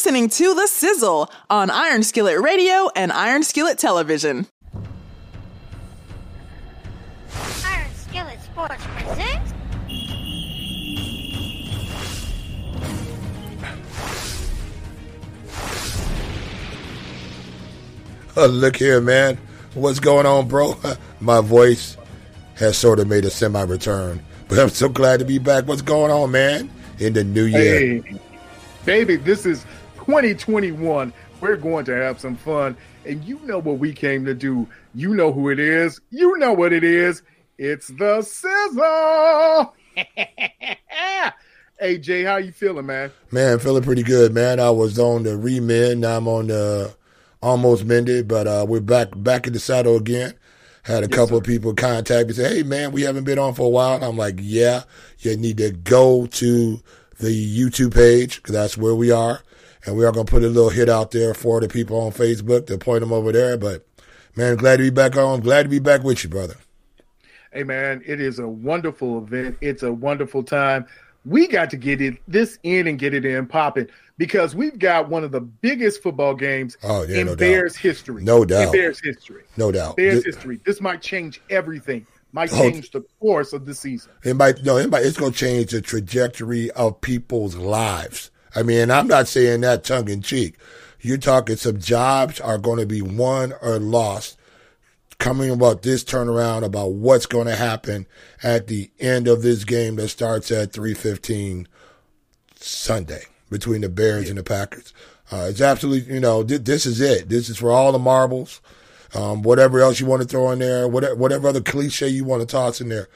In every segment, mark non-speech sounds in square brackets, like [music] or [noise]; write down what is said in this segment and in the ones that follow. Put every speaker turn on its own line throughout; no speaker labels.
listening to The Sizzle on Iron Skillet Radio and Iron Skillet Television.
Iron Skillet Sports presents.
Uh, look here, man. What's going on, bro? [laughs] My voice has sort of made a semi return, but I'm so glad to be back. What's going on, man? In the new year.
Hey, baby, this is 2021. We're going to have some fun. And you know what we came to do. You know who it is. You know what it is. It's the sizzle. [laughs] hey, Jay, how you feeling, man?
Man, feeling pretty good, man. I was on the remend. Now I'm on the almost mended, but uh, we're back back in the saddle again. Had a
Yes,
couple
sir.
of people contact me say, "Hey, man, we haven't been on for a while." And I'm like, "Yeah, you need to go to the YouTube page that's where we are, and we are gonna put a little hit out there for the people on Facebook to point them over there." But man, glad to be back on. Glad to be back with you, brother.
Hey, man, it is a wonderful event. It's a wonderful time. We got to get it this in and get it in popping because we've got one of the biggest football games
Oh, yeah,
in
no doubt.
Bears history.
No doubt.
In
doubt.
Bears history.
No doubt.
Bears
Th-
history. This might change everything. Might
Oh.
change the course of the season.
It might no, it might, it's going to change the trajectory of people's lives. I mean, I'm not saying that tongue in cheek. You're talking some jobs are going to be won or lost. Coming about this turnaround about what's going to happen at the end of this game that starts at 3:15 Sunday between the Bears and the Packers. Uh, it's absolutely, you know, th- this is it. This is for all the marbles. Um, whatever else you want to throw in there, whatever, whatever other cliche you want to toss in there.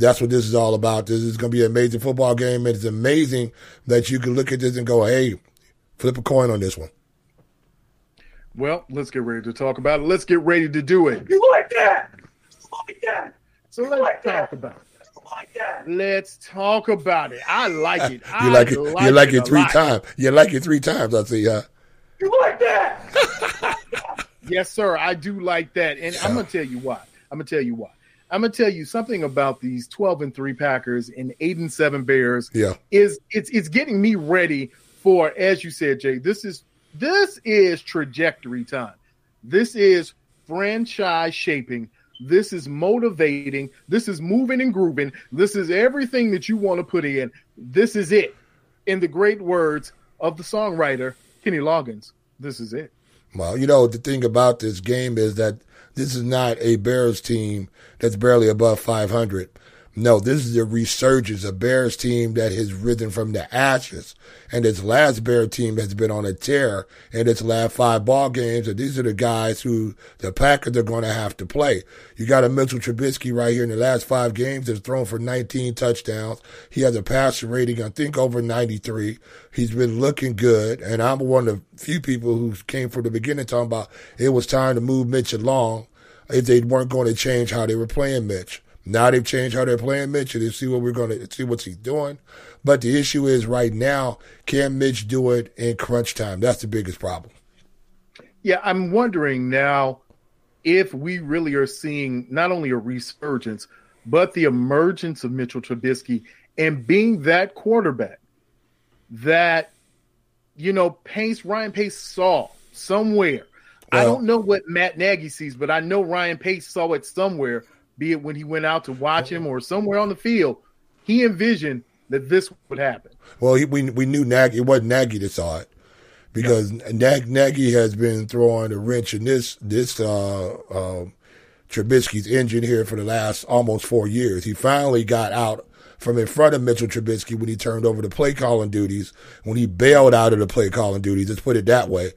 That's what this is all about. This is going to be an amazing football game. And it's amazing that you can look at this and go, hey, flip a coin on this one.
Well, let's get ready to talk about it. Let's get ready to do it.
You like that? You like that?
So let's talk about it.
Like that?
Let's talk about it. I like it. I [laughs]
You like it. you like it
a
three times. You like it three times. I see. Uh,
You like that? [laughs]
Yes, sir. I do like that. And I'm gonna tell you why. I'm gonna tell you why. I'm gonna tell you something about these 12 and 3 Packers and 8 and 7 Bears
yeah.
is it's it's getting me ready for, as you said, Jay, this is this is trajectory time. This is franchise shaping. This is motivating. This is moving and grooving. This is everything that you want to put in. This is it. In the great words of the songwriter Kenny Loggins, this is it.
Well, you know, the thing about this game is that this is not a Bears team that's barely above 500. No, this is a resurgence, a Bears team that has risen from the ashes. And its last Bear team has been on a tear in its last five ball games. And these are the guys who the Packers are going to have to play. You got a Mitchell Trubisky right here in the last five games that's thrown for 19 touchdowns. He has a passer rating, I think, over 93. He's been looking good. And I'm one of the few people who came from the beginning talking about it was time to move Mitch along if they weren't going to change how they were playing Mitch. Now they've changed how they're playing Mitch, and they see what we're going to see what he's doing. But the issue is right now, can Mitch do it in crunch time? That's the biggest problem.
Yeah, I'm wondering now if we really are seeing not only a resurgence, but the emergence of Mitchell Trubisky and being that quarterback that, you know, Pace, Ryan Pace saw somewhere. I don't know what Matt Nagy sees, but I know Ryan Pace saw it somewhere, be it when he went out to watch him or somewhere on the field. He envisioned that this would happen.
Well, he, we we knew Nagy. It wasn't Nagy that saw it because Nag, Nagy has been throwing a wrench in this this uh, uh, Trubisky's engine here for the last almost four years. He finally got out from in front of Mitchell Trubisky when he turned over the play calling duties. When he bailed out of the play calling duties, let's put it that way.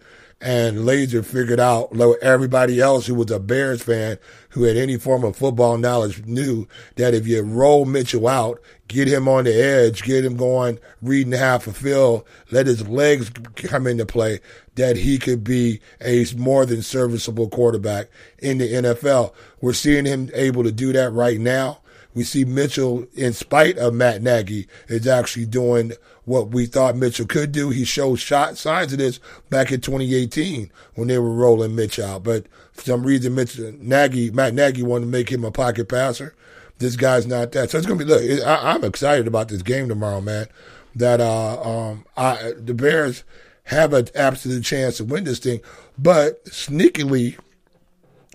And Lazor figured out, everybody else who was a Bears fan who had any form of football knowledge knew that if you roll Mitchell out, get him on the edge, get him going, reading half a field, let his legs come into play, that he could be a more than serviceable quarterback in the NFL. We're seeing him able to do that right now. We see Mitchell, in spite of Matt Nagy, is actually doing what we thought Mitchell could do. He showed shot signs of this back in 2018 when they were rolling Mitch out. But for some reason, Mitch Nagy, Matt Nagy wanted to make him a pocket passer. This guy's not that. So it's gonna be. Look, it, I, I'm excited about this game tomorrow, man. That uh, um, I the Bears have an absolute chance to win this thing. But sneakily,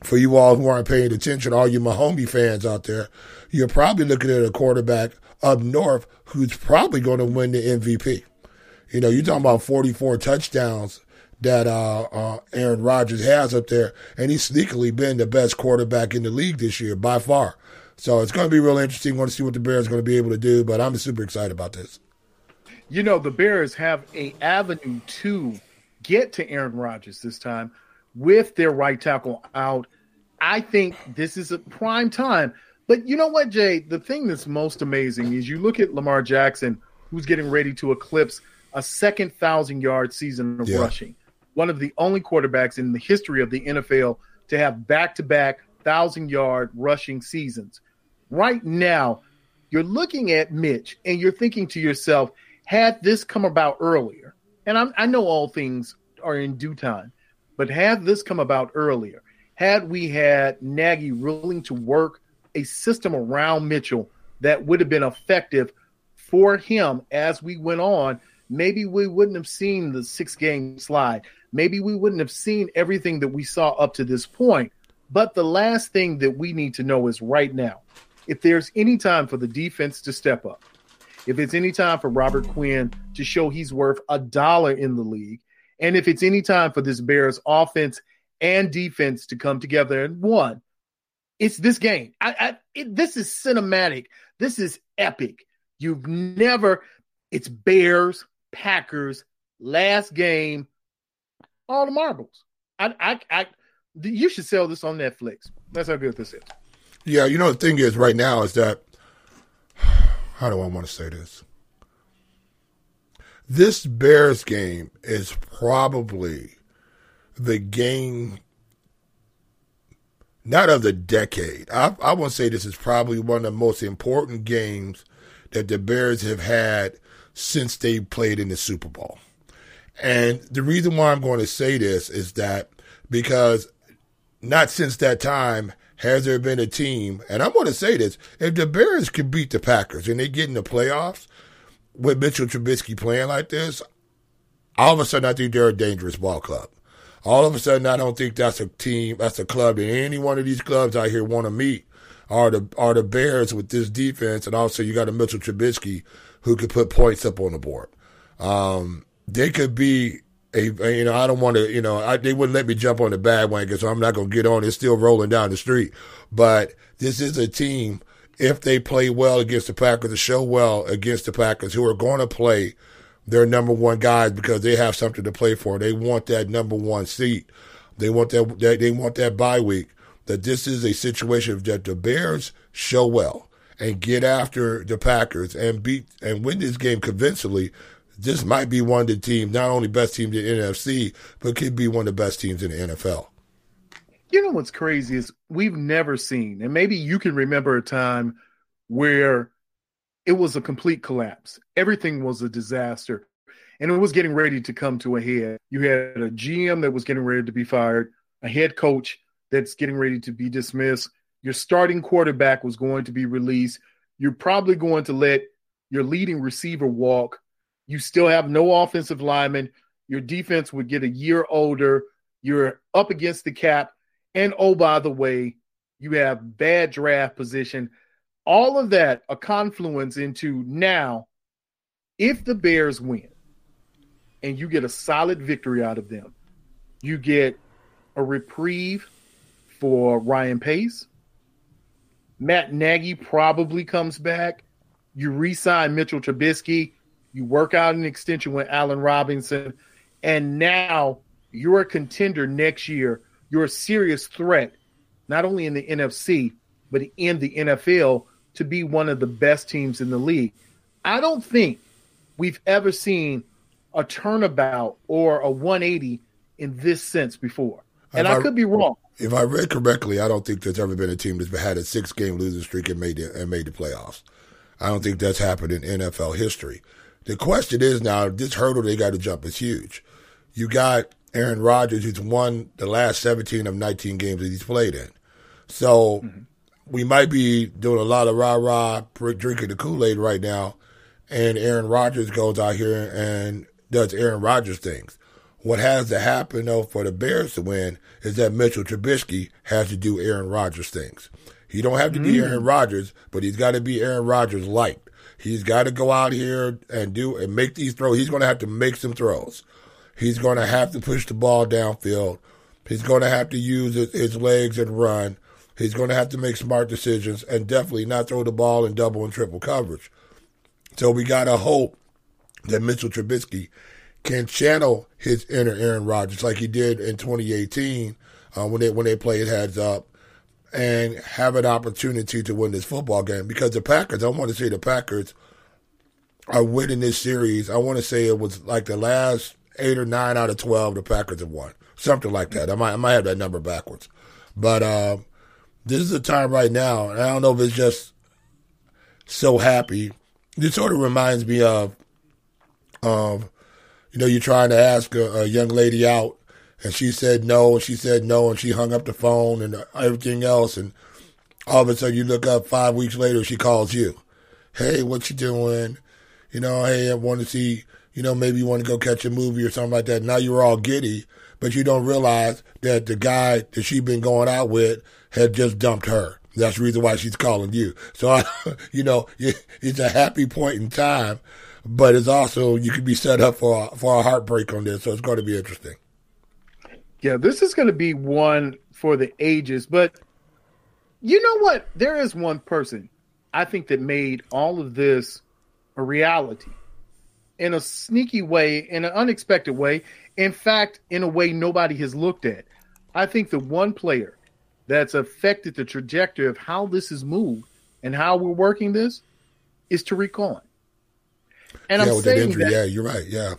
for you all who aren't paying attention, all you Mahomey fans out there, you're probably looking at a quarterback up north who's probably going to win the MVP. You know, you're talking about 44 touchdowns that uh, uh, Aaron Rodgers has up there, and he's sneakily been the best quarterback in the league this year by far. So it's going to be real interesting. Want to see what the Bears are going to be able to do, but I'm super excited about this.
You know, the Bears have a avenue to get to Aaron Rodgers this time with their right tackle out. I think this is a prime time. But you know what, Jay? The thing that's most amazing is you look at Lamar Jackson, who's getting ready to eclipse a second thousand yard season of
Yeah.
rushing. One of the only quarterbacks in the history of the NFL to have back to back thousand yard rushing seasons. Right now, you're looking at Mitch and you're thinking to yourself, had this come about earlier, and I'm, I know all things are in due time, but had this come about earlier, had we had Nagy willing to work a system around Mitchell that would have been effective for him as we went on, maybe we wouldn't have seen the six game slide. Maybe we wouldn't have seen everything that we saw up to this point. But the last thing that we need to know is right now, if there's any time for the defense to step up, if it's any time for Robert Quinn to show he's worth a dollar in the league, and if it's any time for this Bears offense and defense to come together and one, it's this game. I, I it, this is cinematic. This is epic. You've never. It's Bears, Packers, last game, all the marbles. I, I, I. You should sell this on Netflix. That's how good this is.
Yeah, you know the thing is right now is that [sighs] how do I want to say this? This Bears game is probably the game not of the decade. I, I to say this is probably one of the most important games that the Bears have had since they played in the Super Bowl. And the reason why I'm going to say this is that because not since that time has there been a team, and I'm going to say this: if the Bears can beat the Packers and they get in the playoffs with Mitchell Trubisky playing like this, all of a sudden I think they're a dangerous ball club. All of a sudden, I don't think that's a team, that's a club that any one of these clubs out here want to meet. Are the are the Bears with this defense, and also you got a Mitchell Trubisky who could put points up on the board. Um, they could be a, you know, I don't want to, you know, I, they wouldn't let me jump on the bandwagon, so I'm not going to get on. It's still rolling down the street. But this is a team, if they play well against the Packers, to show well against the Packers, who are going to play their number one guys because they have something to play for. They want that number one seat. They want that, that they want that bye week. That this is a situation that the Bears show well and get after the Packers and beat and win this game convincingly this might be one of the teams, not only best teams in the NFC, but could be one of the best teams in the NFL.
You know what's crazy is we've never seen, and maybe you can remember a time where it was a complete collapse. Everything was a disaster, and it was getting ready to come to a head. You had a GM that was getting ready to be fired, a head coach that's getting ready to be dismissed. Your starting quarterback was going to be released. You're probably going to let your leading receiver walk. You still have no offensive lineman. Your defense would get a year older. You're up against the cap. And oh, by the way, you have bad draft position. All of that a confluence into now, if the Bears win and you get a solid victory out of them, you get a reprieve for Ryan Pace. Matt Nagy probably comes back. You re-sign Mitchell Trubisky. You work out an extension with Allen Robinson, and now you're a contender next year. You're a serious threat, not only in the NFC but in the NFL to be one of the best teams in the league. I don't think we've ever seen a turnabout or a 180 in this sense before, and I,
I-
could be wrong.
If I read correctly, I don't think there's ever been a team that's had a six game losing streak and made the, and made the playoffs. I don't think that's happened in NFL history. The question is now, this hurdle they got to jump is huge. You got Aaron Rodgers, who's won the last 17 of 19 games that he's played in. So mm-hmm. We might be doing a lot of rah rah drinking the Kool Aid right now, and Aaron Rodgers goes out here and does Aaron Rodgers things. What has to happen though for the Bears to win is that Mitchell Trubisky has to do Aaron Rodgers things. He don't have to be Aaron mm. Rodgers, but he's got to be Aaron Rodgers light. He's got to go out here and do and make these throws. He's going to have to make some throws. He's going to have to push the ball downfield. He's going to have to use his, his legs and run. He's going to have to make smart decisions and definitely not throw the ball in double and triple coverage. So we got to hope that Mitchell Trubisky can channel his inner Aaron Rodgers like he did in 2018 uh, when they when they played heads up and have an opportunity to win this football game because the Packers. I want to say the Packers are winning this series. I want to say it was like the last eight or nine out of twelve the Packers have won, something like that. I might I might have that number backwards, but uh, this is the time right now, and I don't know if it's just so happy. It sort of reminds me of, of, you know, you're trying to ask a, a young lady out, and she said no, and she said no, and she hung up the phone and everything else, and all of a sudden you look up five weeks later, she calls you, hey, what you doing? You know, hey, I want to see, you know, maybe you want to go catch a movie or something like that. Now you're all giddy, but you don't realize that the guy that she's been going out with had just dumped her. That's the reason why she's calling you. So, I, [laughs] you know, it's a happy point in time, but it's also, you could be set up for a, for a heartbreak on this. So it's going to be interesting.
Yeah, this is going to be one for the ages. But you know what? There is one person I think that made all of this a reality in a sneaky way, in an unexpected way. In fact, in a way nobody has looked at. I think the one player that's affected the trajectory of how this is moved and how we're working this is Tarik Cohen. And
yeah,
I'm saying
injury,
that
yeah, you're right. Yeah.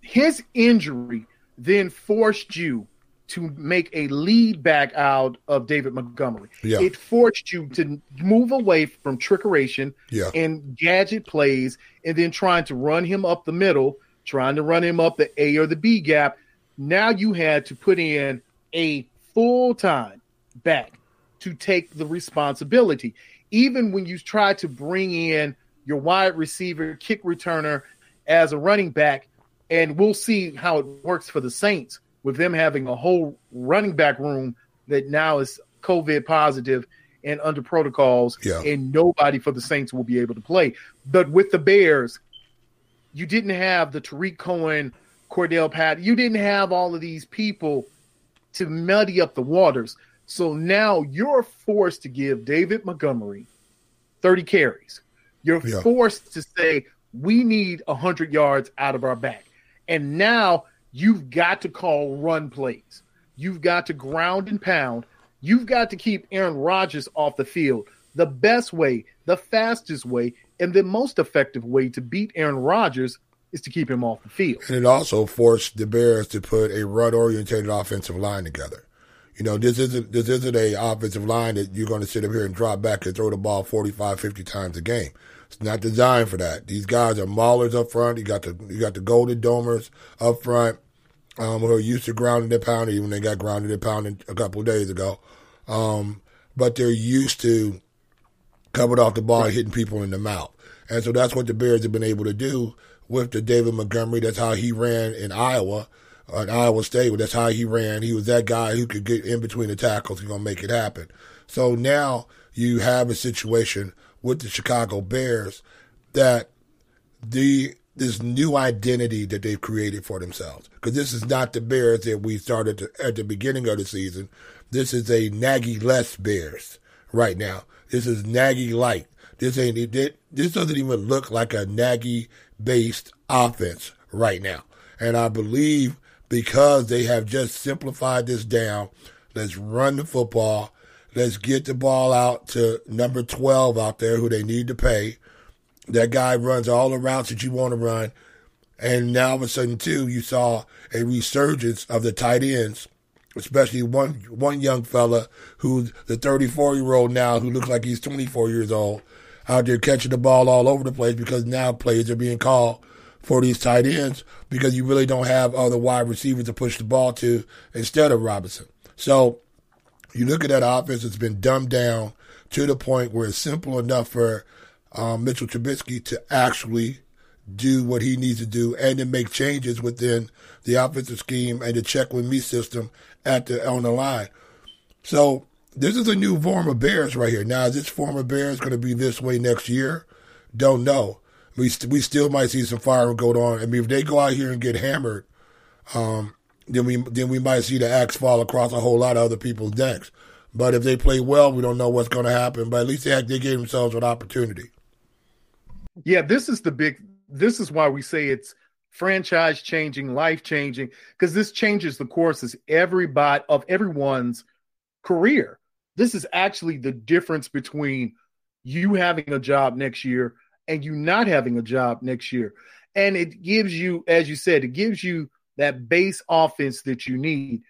his injury then forced you to make a lead back out of David Montgomery.
Yeah.
It forced you to move away from trickeration
Yeah.
and gadget plays and then trying to run him up the middle, trying to run him up the A or the B gap. Now you had to put in a full time back to take the responsibility. Even when you try to bring in your wide receiver, kick returner as a running back, and we'll see how it works for the Saints with them having a whole running back room that now is COVID positive and under protocols,
Yeah.
and nobody for the Saints will be able to play. But with the Bears, you didn't have the Tarik Cohen, Cordell Pat. You didn't have all of these people to muddy up the waters. So now you're forced to give David Montgomery 30 carries. You're
Yeah.
forced to say, we need 100 yards out of our back. And now you've got to call run plays. You've got to ground and pound. You've got to keep Aaron Rodgers off the field. The best way, the fastest way, and the most effective way to beat Aaron Rodgers is to keep him off the field.
And it also forced the Bears to put a run oriented offensive line together. You know, this isn't this isn't a offensive line that you're going to sit up here and drop back and throw the ball 45, 50 times a game. It's not designed for that. These guys are maulers up front. You got the you got the golden domers up front, um, who are used to grounding and pounding. Even they got grounded and pounded a couple days ago, um, but they're used to covered off the ball and hitting people in the mouth. And so that's what the Bears have been able to do with the David Montgomery. That's how he ran in Iowa, in Iowa State. That's how he ran. He was that guy who could get in between the tackles and gonna make it happen. So now you have a situation with the Chicago Bears that the this new identity that they've created for themselves. Because this is not the Bears that we started to, at the beginning of the season. This is a Nagy less Bears right now. This is Nagy light. This ain't it. This doesn't even look like a Nagy based offense right now. And I believe because they have just simplified this down, let's run the football. Let's get the ball out to number 12 out there who they need to pay. That guy runs all the routes that you want to run. And now all of a sudden, too, you saw a resurgence of the tight ends, especially one one young fella who's the 34 year old now who looks like he's 24 years old out there catching the ball all over the place because now plays are being called for these tight ends because you really don't have other wide receivers to push the ball to instead of Robinson. So you look at that offense, it's been dumbed down to the point where it's simple enough for um, Mitchell Trubisky to actually do what he needs to do and to make changes within the offensive scheme and the check with me system at the on the line. So this is a new form of Bears right here. Now, is this form of Bears going to be this way next year? Don't know. We st- we still might see some fire go on. I mean, if they go out here and get hammered, um, then we then we might see the axe fall across a whole lot of other people's decks. But if they play well, we don't know what's going to happen. But at least they, they gave themselves an opportunity.
Yeah, this is the big. This is why we say it's franchise changing, life changing, because this changes the courses everybody of everyone's career. This is actually the difference between you having a job next year and you not having a job next year. And it gives you, as you said, it gives you that base offense that you need.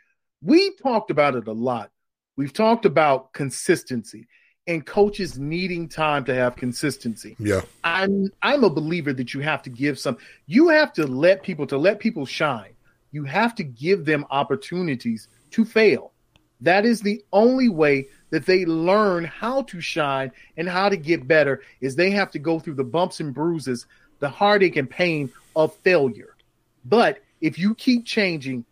We talked about it a lot. We've talked about consistency and coaches needing time to have consistency.
Yeah.
I'm I'm a believer that you have to give some you have to let people to let people shine. You have to give them opportunities to fail. That is the only way that they learn how to shine and how to get better is they have to go through the bumps and bruises, the heartache and pain of failure. But if you keep changing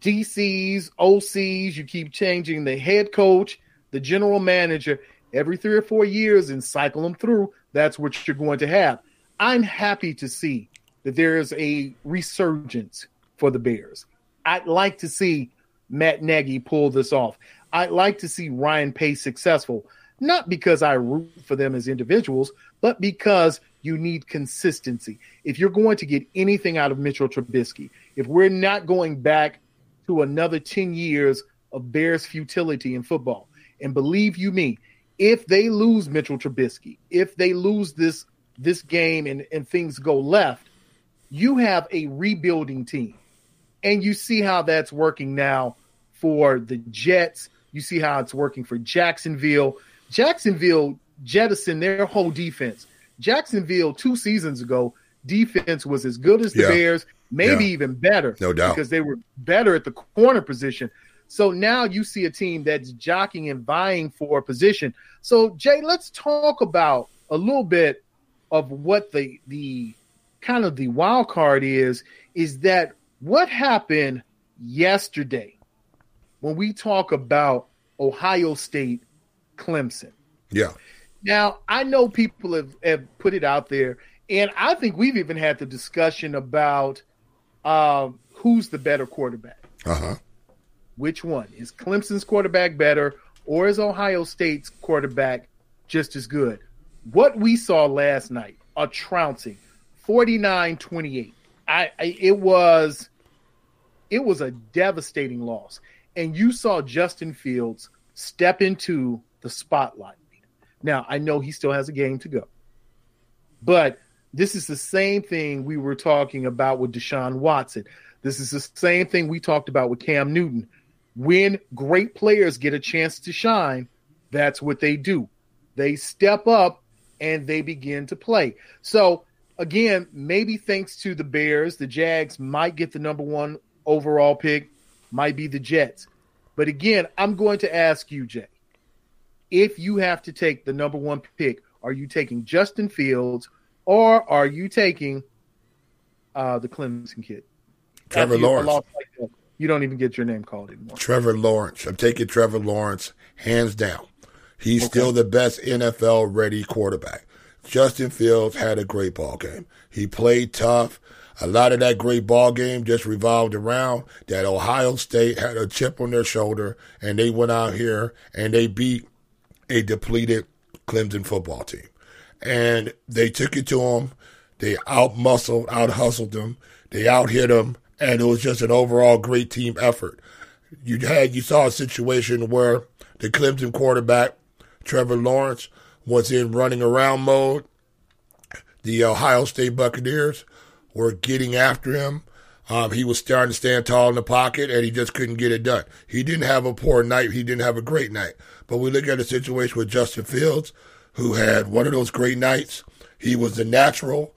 DCs, OCs, you keep changing the head coach, the general manager every three or four years and cycle them through, that's what you're going to have. I'm happy to see that there is a resurgence for the Bears. I'd like to see Matt Nagy pull this off. I'd like to see Ryan Pace successful, not because I root for them as individuals, but because you need consistency. If you're going to get anything out of Mitchell Trubisky, if we're not going back to another 10 years of Bears futility in football, and believe you me, if they lose Mitchell Trubisky, if they lose this this game and, and things go left, you have a rebuilding team. And you see how that's working now for the Jets. You see how it's working for Jacksonville. Jacksonville jettisoned their whole defense. Jacksonville two seasons ago, defense was as good as the
Yeah.
Bears, maybe
Yeah.
even better.
No doubt.
Because they were better at the corner position. So now you see a team that's jockeying and vying for a position. So Jay, let's talk about a little bit of what the the kind of the wild card is. Is that what happened yesterday when we talk about Ohio State, Clemson?
Yeah.
Now, I know people have, have put it out there, and I think we've even had the discussion about um, who's the better quarterback.
Uh huh.
Which one? Is Clemson's quarterback better, or is Ohio State's quarterback just as good? What we saw last night, a trouncing, 49-28. I, I it was it was a devastating loss. And you saw Justin Fields step into the spotlight. Now, I know he still has a game to go. But this is the same thing we were talking about with Deshaun Watson. This is the same thing we talked about with Cam Newton. When great players get a chance to shine, that's what they do. They step up and they begin to play. So, again, maybe thanks to the Bears, the Jags might get the number one overall pick, might be the Jets. But again, I'm going to ask you, Jay, if you have to take the number one pick, are you taking Justin Fields or are you taking uh, the Clemson kid?
Trevor
After you- a
Lawrence.
like that, you don't even get your name called anymore.
Trevor Lawrence. I'm taking Trevor Lawrence hands down. He's still the best NFL ready quarterback. Justin Fields had a great ball game. He played tough. A lot of that great ball game just revolved around that Ohio State had a chip on their shoulder and they went out here and they beat a depleted Clemson football team. And they took it to them. They out muscled, out hustled them. They out hit them. And it was just an overall great team effort. You had, you saw a situation where the Clemson quarterback, Trevor Lawrence, was in running around mode. The Ohio State Buccaneers were getting after him. Um, he was starting to stand tall in the pocket, and he just couldn't get it done. He didn't have a poor night. He didn't have a great night. But we look at a situation with Justin Fields, who had one of those great nights. He was the natural.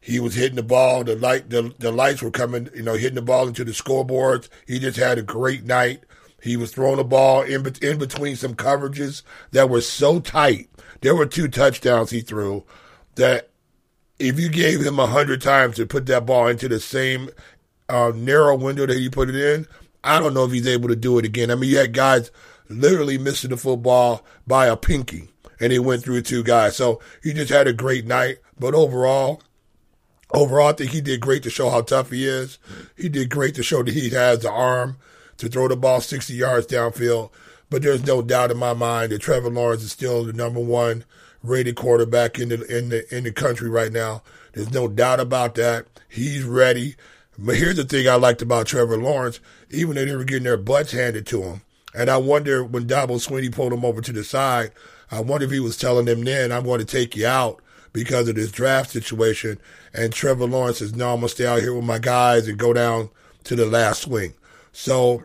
He was hitting the ball. The light, the, the lights were coming. You know, hitting the ball into the scoreboards. He just had a great night. He was throwing the ball in, in between some coverages that were so tight. There were two touchdowns he threw that if you gave him a hundred times to put that ball into the same uh, narrow window that he put it in, I don't know if he's able to do it again. I mean, you had guys literally missing the football by a pinky, and he went through two guys. So he just had a great night. But overall, overall, I think he did great to show how tough he is. He did great to show that he has the arm to throw the ball 60 yards downfield. But there's no doubt in my mind that Trevor Lawrence is still the number one rated quarterback in the in the in the country right now. There's no doubt about that. He's ready. But here's the thing I liked about Trevor Lawrence, even though they were getting their butts handed to him. And I wonder when Dabo Swinney pulled him over to the side, I wonder if he was telling them then, I'm going to take you out because of this draft situation. And Trevor Lawrence says, no, I'm going to stay out here with my guys and go down to the last swing. So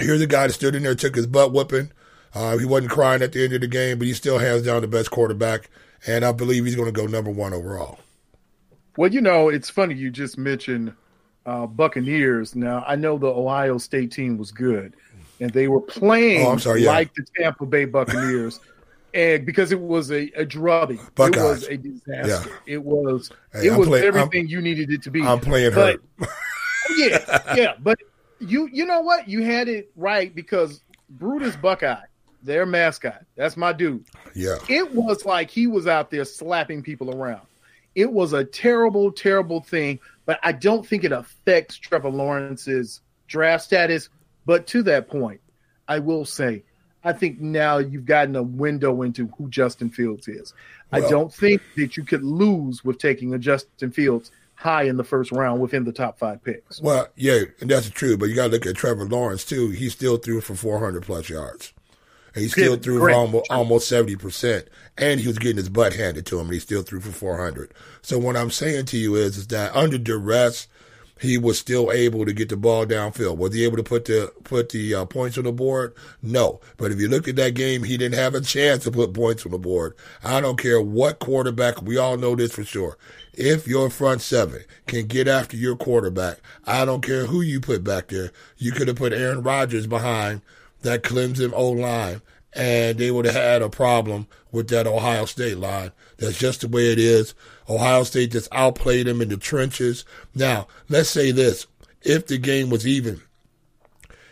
here's a guy that stood in there, took his butt whipping. Uh, he wasn't crying at the end of the game, but he still hands down the best quarterback. And I believe he's going to go number one overall.
Well, you know, it's funny you just mentioned uh, Buccaneers. Now, I know the Ohio State team was good, and they were playing
Oh, sorry, yeah.
like the Tampa Bay Buccaneers, [laughs] and because it was a, a drubbing, it was a disaster. It was
Hey,
it
I'm
was
playing- I'm-
everything you needed it to be.
I'm playing
But-
hurt. [laughs]
yeah, yeah, but you you know what? You had it right because Brutus Buckeye, their mascot, that's my dude.
Yeah.
It was like he was out there slapping people around. It was a terrible, terrible thing, but I don't think it affects Trevor Lawrence's draft status. But to that point, I will say, I think now you've gotten a window into who Justin Fields is. I don't think that you could lose with taking a Justin Fields high in the first round within the top five picks.
Well, yeah, and that's true. But you got to look at Trevor Lawrence too. He still threw for 400 plus yards. And he still threw almost almost 70 percent, and he was getting his butt handed to him, and he still threw for 400. So what I'm saying to you is, is that under duress, he was still able to get the ball downfield. Was he able to put the put the uh, points on the board? No. But if you look at that game, he didn't have a chance to put points on the board. I don't care what quarterback. We all know this for sure. If your front seven can get after your quarterback, I don't care who you put back there. You could have put Aaron Rodgers behind that Clemson O line, and they would have had a problem with that Ohio State line. That's just the way it is. Ohio State just outplayed them in the trenches. Now, let's say this. If the game was even,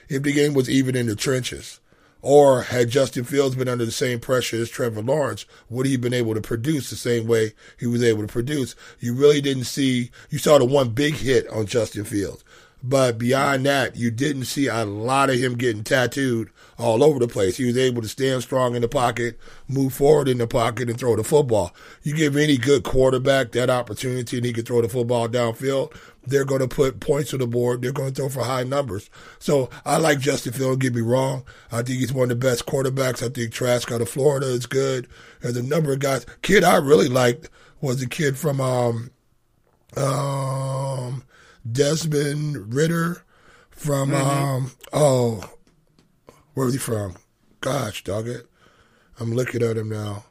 if the game was even in the trenches, or had Justin Fields been under the same pressure as Trevor Lawrence, would he have been able to produce the same way he was able to produce? You really didn't see, you saw the one big hit on Justin Fields. But beyond that, you didn't see a lot of him getting tattooed all over the place. He was able to stand strong in the pocket, move forward in the pocket, and throw the football. You give any good quarterback that opportunity and he can throw the football downfield, they're going to put points on the board. They're going to throw for high numbers. So I like Justin Fields. Don't get me wrong. I think he's one of the best quarterbacks. I think Trask out of Florida is good. There's a number of guys. Kid I really liked was a kid from um um Desmond Ridder from um oh where was he from? Gosh, dog it. I'm looking at him now.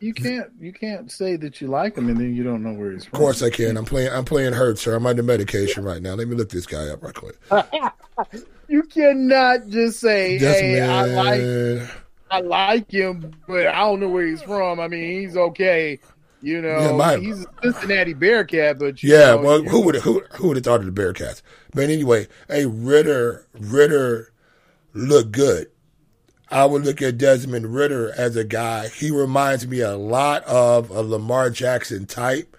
You can't you can't say that you like him and then you don't know where he's from.
Of course I can. I'm playing I'm playing hurt, sir. I'm under medication right now. Let me look this guy up right quick. [laughs]
You cannot just say, "Hey, I like I like him, but I don't know where he's from." I mean, he's okay. You know,
Yeah, my-
he's a Cincinnati Bearcat, but you
Yeah,
know,
well, who would who who would have thought of the Bearcats? But anyway, hey, Ridder Ridder looked good. I would look at Desmond Ridder as a guy. He reminds me a lot of a Lamar Jackson type,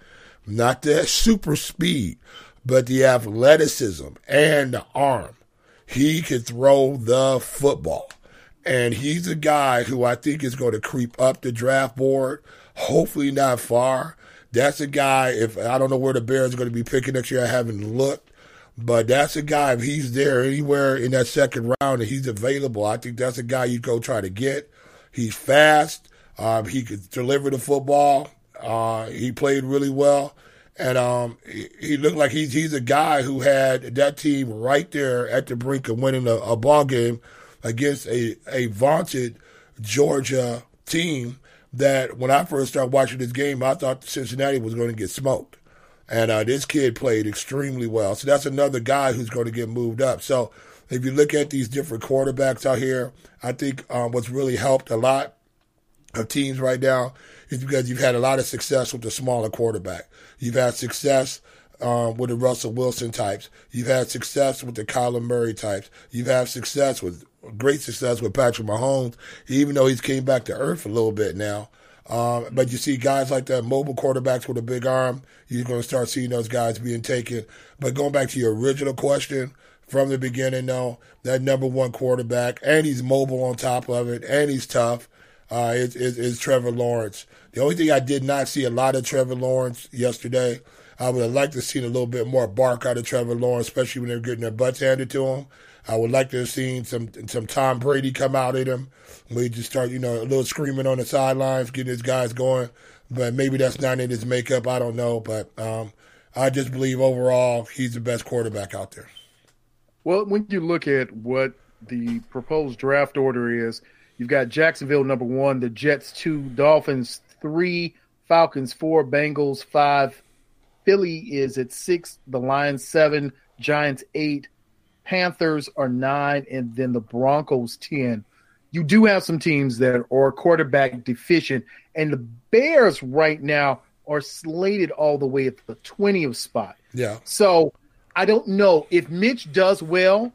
not the super speed, but the athleticism and the arm. He could throw the football. And he's a guy who I think is going to creep up the draft board, hopefully not far. That's a guy, if I don't know where the Bears are going to be picking next year, I haven't looked. But that's a guy, if he's there anywhere in that second round and he's available, I think that's a guy you go try to get. He's fast. Um, he could deliver the football. Uh, he played really well. And um, he, he looked like he's he's a guy who had that team right there at the brink of winning a, a ball game against a, a vaunted Georgia team that when I first started watching this game, I thought Cincinnati was going to get smoked. And uh, this kid played extremely well. So that's another guy who's going to get moved up. So if you look at these different quarterbacks out here, I think um, what's really helped a lot of teams right now is because you've had a lot of success with the smaller quarterback. You've had success um, with the Russell Wilson types. You've had success with the Kyler Murray types. You've had success with great success with Patrick Mahomes, even though he's came back to earth a little bit now. Um, but you see guys like that, mobile quarterbacks with a big arm, you're going to start seeing those guys being taken. But going back to your original question, from the beginning, though, that number one quarterback, and he's mobile on top of it, and he's tough, uh, is, is, is Trevor Lawrence. The only thing I did not see a lot of Trevor Lawrence yesterday, I would have liked to seen a little bit more bark out of Trevor Lawrence, especially when they're getting their butts handed to him. I would like to have seen some some Tom Brady come out at him. We just start, you know, a little screaming on the sidelines, getting his guys going. But maybe that's not in his makeup. I don't know. But um, I just believe overall he's the best quarterback out there.
Well, when you look at what the proposed draft order is, you've got Jacksonville number one, the Jets two, Dolphins three, Falcons four, Bengals five, Philly is at six, the Lions seven, Giants eight, Panthers are nine, and then the Broncos ten. You do have some teams that are quarterback deficient, and the Bears right now are slated all the way at the 20th spot.
Yeah.
So I don't know if Mitch does well,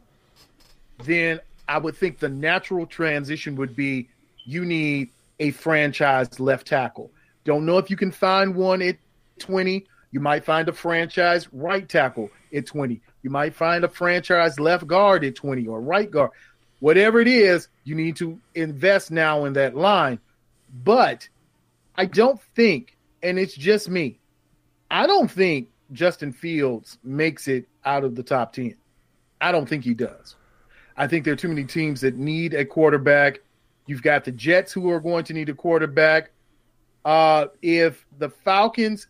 then I would think the natural transition would be you need a franchise left tackle. Don't know if you can find one at 20. You might find a franchise right tackle at 20. You might find a franchise left guard at 20 or right guard. Whatever it is, you need to invest now in that line. But I don't think, and it's just me, I don't think Justin Fields makes it out of the top 10. I don't think he does. I think there are too many teams that need a quarterback. You've got the Jets who are going to need a quarterback. Uh, if the Falcons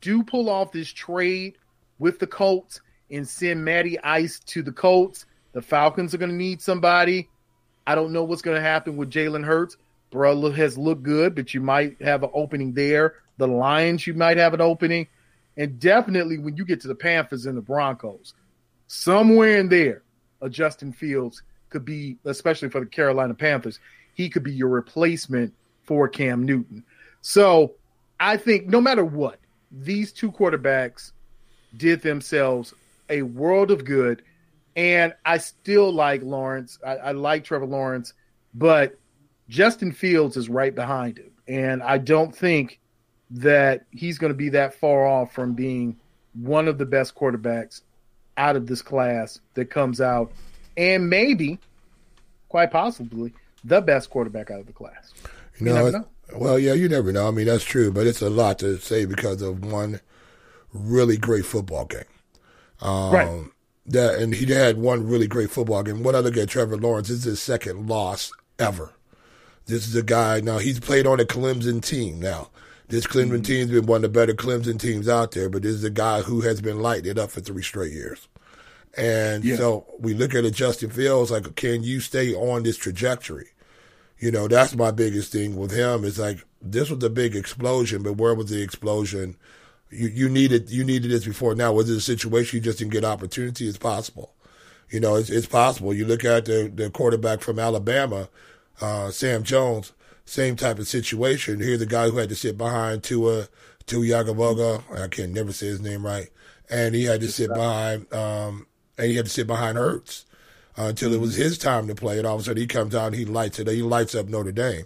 do pull off this trade with the Colts and send Matty Ice to the Colts, the Falcons are going to need somebody. I don't know what's going to happen with Jalen Hurts. Bro has looked good, but you might have an opening there. The Lions, you might have an opening. And definitely when you get to the Panthers and the Broncos, somewhere in there, a Justin Fields could be, especially for the Carolina Panthers, he could be your replacement for Cam Newton. So I think no matter what, these two quarterbacks did themselves a world of good. And I still like Lawrence. I, I like Trevor Lawrence, but Justin Fields is right behind him. And I don't think that he's going to be that far off from being one of the best quarterbacks out of this class that comes out, and maybe, quite possibly, the best quarterback out of the class.
You know, know. Well, yeah, you never know. I mean, that's true, but it's a lot to say because of one really great football game. Um,
right.
That and he had one really great football game. When I look at Trevor Lawrence, this is his second loss ever. This is a guy now. He's played on a Clemson team now. This Clemson mm-hmm. team's been one of the better Clemson teams out there, but this is a guy who has been lighting up for three straight years. And yeah. so we look at it, Justin Fields, like, can you stay on this trajectory? You know, that's my biggest thing with him is like, this was a big explosion, but where was the explosion? You, you needed, you needed this before. Now, was it a situation you just didn't get opportunity? It's possible. You know, it's, it's possible. You look at the, the quarterback from Alabama, uh, Sam Jones, same type of situation. Here's the guy who had to sit behind Tua, Tua Yagavoga. I can't never say his name right. And he had to sit behind, um, and he had to sit behind Hurts uh, until it was his time to play. And all of a sudden he comes out and he lights it. He lights up Notre Dame.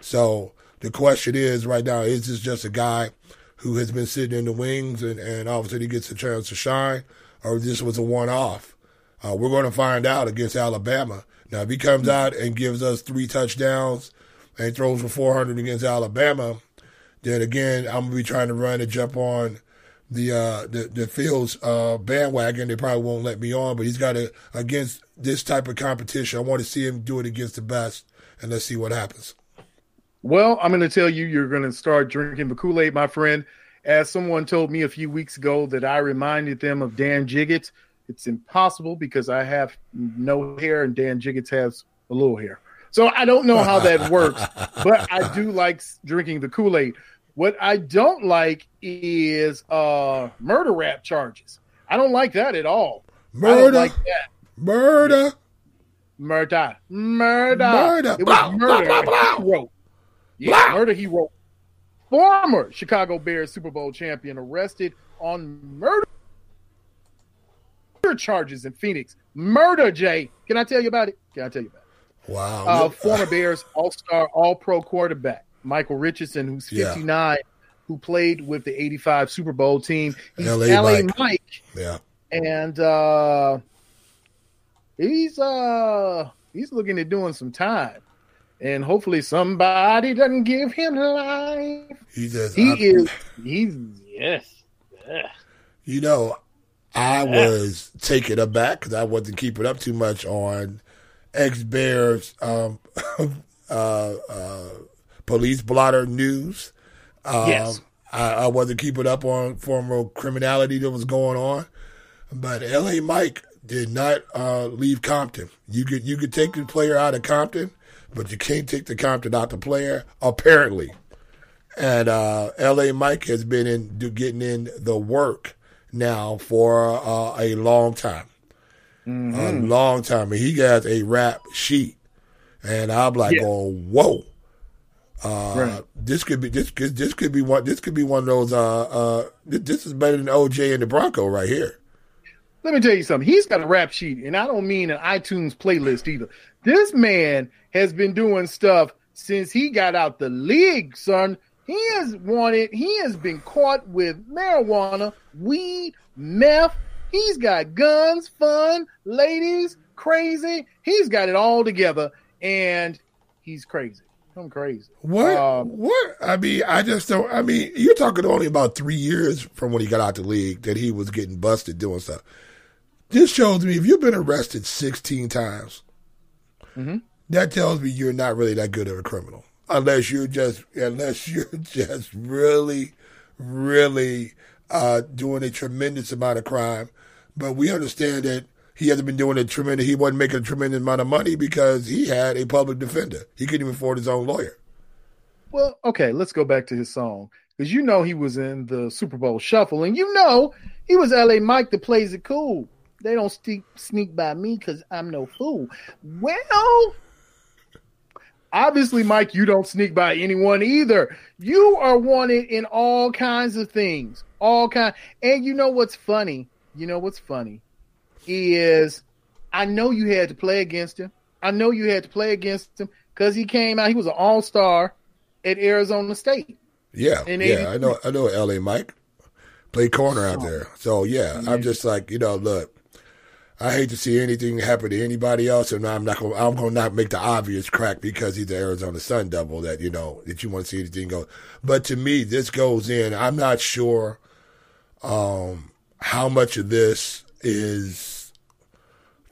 So the question is right now, is this just a guy who has been sitting in the wings and, and all of a sudden he gets a chance to shine, or this was a one off? Uh, we're going to find out against Alabama. Now, if he comes out and gives us three touchdowns and throws for 400 against Alabama, then again, I'm going to be trying to run and jump on the uh, the, the Fields uh, bandwagon. They probably won't let me on, but he's got to against this type of competition. I want to see him do it against the best, and let's see what happens.
Well, I'm going to tell you, you're going to start drinking the Kool Aid, my friend. As someone told me a few weeks ago that I reminded them of Dan Jiggetts. It's impossible because I have no hair and Dan Jiggetts has a little hair. So I don't know how that works, but I do like drinking the Kool Aid. What I don't like is uh murder rap charges. I don't like that at all.
Murder.
like that.
Murder.
Murder. Murder.
Murder.
It was murder. He wrote. Yeah,
Blah.
murder hero, former Chicago Bears Super Bowl champion, arrested on murder charges in Phoenix. Murder, Jay. Can I tell you about it? Can I tell you about it?
Wow.
Uh, former Bears All Star, All Pro quarterback Michael Richardson, who's
Yeah.
59, who played with the 85 Super Bowl team. He's
LA
LA,
Mike.
Mike.
yeah.
and uh, he's uh, he's looking at doing some time. And hopefully somebody doesn't give him life.
He just
He
I-
is he's yes.
You know, I was taken aback because I wasn't keeping up too much on ex Bears um, [laughs] uh, uh, police blotter news. Um,
Yes.
I, I wasn't keeping up on former criminality that was going on, but L.A. Mike did not uh, leave Compton. You could you could take the player out of Compton, but you can't take the Compton out the player. Apparently, and uh, L.A. Mike has been in do, getting in the work now for uh, a long time, a long time, and he got a rap sheet, and I'm like,
Yeah.
oh, whoa. Uh,
Right.
This could be this could this could be one this could be one of those uh uh this is better than OJ and the Bronco right here.
Let me tell you something. He's got a rap sheet, and I don't mean an iTunes playlist either. This man has been doing stuff since he got out the league, son. He has wanted, he has been caught with marijuana, weed, meth. He's got guns, fun, ladies, crazy. He's got it all together, and he's crazy. I'm crazy.
What?
Um,
what? I mean, I just don't. I mean, you're talking only about three years from when he got out the league that he was getting busted doing stuff. This shows me if you've been arrested 16 times, that tells me you're not really that good of a criminal, unless you're just unless [laughs] you're just really, really uh, doing a tremendous amount of crime. But we understand that he hasn't been doing a tremendous. He wasn't making a tremendous amount of money because he had a public defender. He couldn't even afford his own lawyer.
Well, okay, let's go back to his song because you know he was in the Super Bowl Shuffle, and you know he was L.A. Mike that plays it cool. They don't sneak sneak by me because I'm no fool. Well, obviously, Mike, you don't sneak by anyone either. You are wanted in all kinds of things, all kind. And you know what's funny? You know what's funny is I know you had to play against him. I know you had to play against him because he came out. He was an All Star at Arizona State.
Yeah, yeah,
83.
I know, I know. L.A. Mike played corner out there, so yeah, I'm just like you know, look, I hate to see anything happen to anybody else, and I'm not gonna I'm going to not make the obvious crack because he's the Arizona Sun Devil that you know that you want to see anything go. But to me, this goes in. I'm not sure um, how much of this is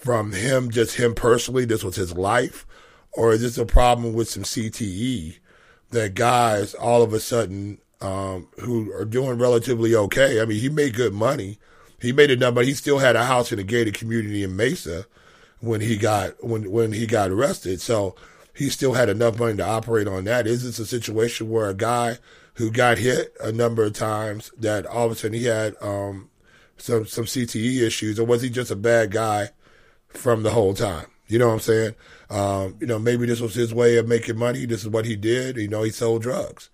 from him, just him personally. This was his life, or is this a problem with some CTE? that guys all of a sudden um, who are doing relatively okay. I mean, he made good money. He made enough, but he still had a house in a gated community in Mesa when he got when when he got arrested. So he still had enough money to operate on that. Is this a situation where a guy who got hit a number of times that all of a sudden he had um, some some CTE issues, or was he just a bad guy from the whole time? You know what I'm saying? Um, you know, maybe this was his way of making money. This is what he did. You know, he sold drugs.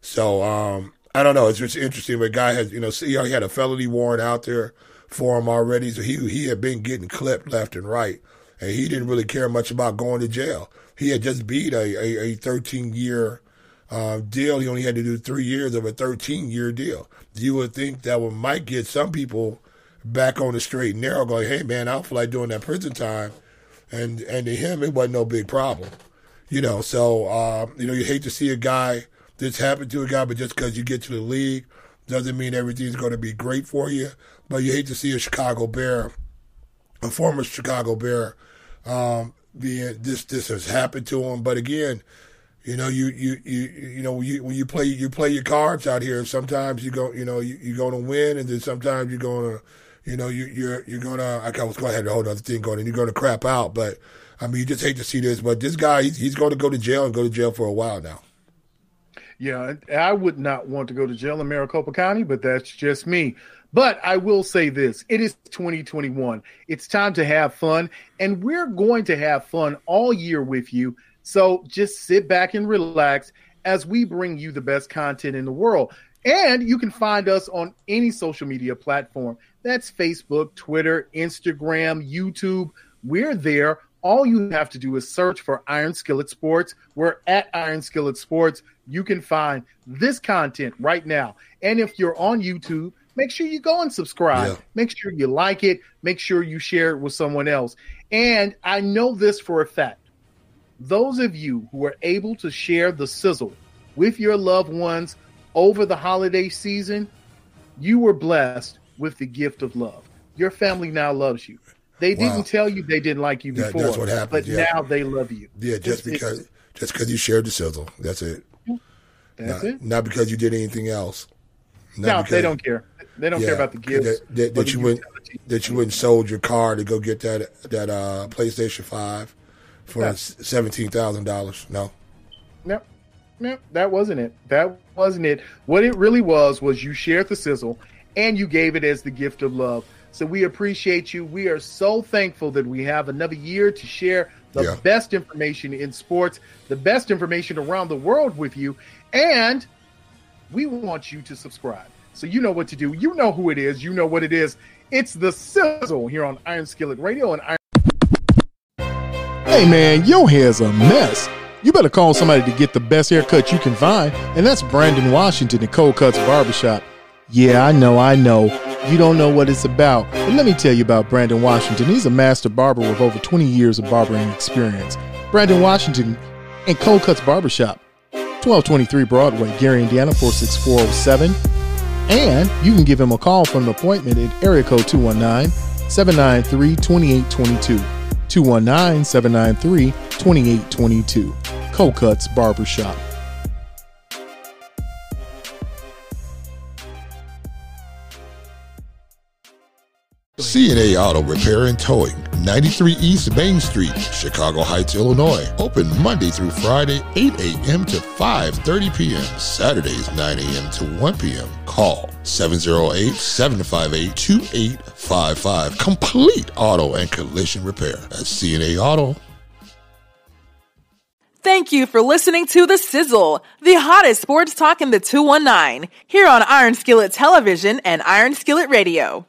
So um, I don't know. It's just interesting. But guy has, you know, see he had a felony warrant out there for him already. So he he had been getting clipped left and right, and he didn't really care much about going to jail. He had just beat a a, a 13 year uh, deal. He only had to do three years of a 13 year deal. You would think that would might get some people back on the straight and narrow, going, "Hey man, I don't feel like doing that prison time." and and to him it wasn't no big problem, you know. So uh, you know, you hate to see a guy this happen to a guy, but just because you get to the league doesn't mean everything's going to be great for you. But you hate to see a Chicago Bear, a former Chicago Bear, um, being this this has happened to him. But again. You know, you you you you know you, when you play you play your cards out here. Sometimes you go, you know, you, you're going to win, and then sometimes you're going to you know, you, you're you're gonna. I was going to have a whole other thing going, and you're to crap out. But I mean, you just hate to see this. But this guy, he's, he's going to go to jail and go to jail for a while now.
Yeah, I would not want to go to jail in Maricopa County, but that's just me. But I will say this it is 2021. It's time to have fun, and we're going to have fun all year with you. So just sit back and relax as we bring you the best content in the world. And you can find us on any social media platform. That's Facebook, Twitter, Instagram, YouTube. We're there. All you have to do is search for Iron Skillet Sports. We're at Iron Skillet Sports. You can find this content right now. And if you're on YouTube, make sure you go and subscribe.
Yeah.
Make sure you like it. Make sure you share it with someone else. And I know this for a fact those of you who are able to share the sizzle with your loved ones over the holiday season, you were blessed with the gift of love. Your family now loves you. They
Wow.
didn't tell you they didn't like you
That-
before,
that's what happened,
but
yeah.
now they love you.
Yeah, just
It's-
because just because you shared the sizzle. That's it.
That's
not,
it.
not because you did anything else. Not
No,
because-
they don't care. They don't
yeah,
care about the gifts.
That, that, that you went
utility.
that you went and sold your car to go get that that uh, PlayStation Five for
Yeah.
seventeen thousand dollars. No.
No, no, that wasn't it. That wasn't it. What it really was was you shared the sizzle and you gave it as the gift of love. So we appreciate you. We are so thankful that we have another year to share the
Yeah.
best information in sports, the best information around the world with you, and we want you to subscribe. So you know what to do. You know who it is. You know what it is. It's the sizzle here on Iron Skillet Radio and Iron.
Hey man, your hair's a mess. You better call somebody to get the best haircut you can find, and that's Brandon Washington at Cold Cuts Barbershop. Yeah, I know, I know. You don't know what it's about, but let me tell you about Brandon Washington. He's a master barber with over 20 years of barbering experience. Brandon Washington and Cold Cuts Barbershop, 1223 Broadway, Gary, Indiana, 46407. And you can give him a call for an appointment at area code 219 793 2822. 219 793 2822. Cold Cuts Barbershop.
CNA Auto Repair and Towing, 93 East Main Street, Chicago Heights, Illinois. Open Monday through Friday, 8 a.m. to 5.30 p.m. Saturdays, 9 a.m. to 1 p.m. Call 708-758-2855. Complete auto and collision repair at CNA Auto.
Thank you for listening to The Sizzle, the hottest sports talk in the 219, here on Iron Skillet Television and Iron Skillet Radio.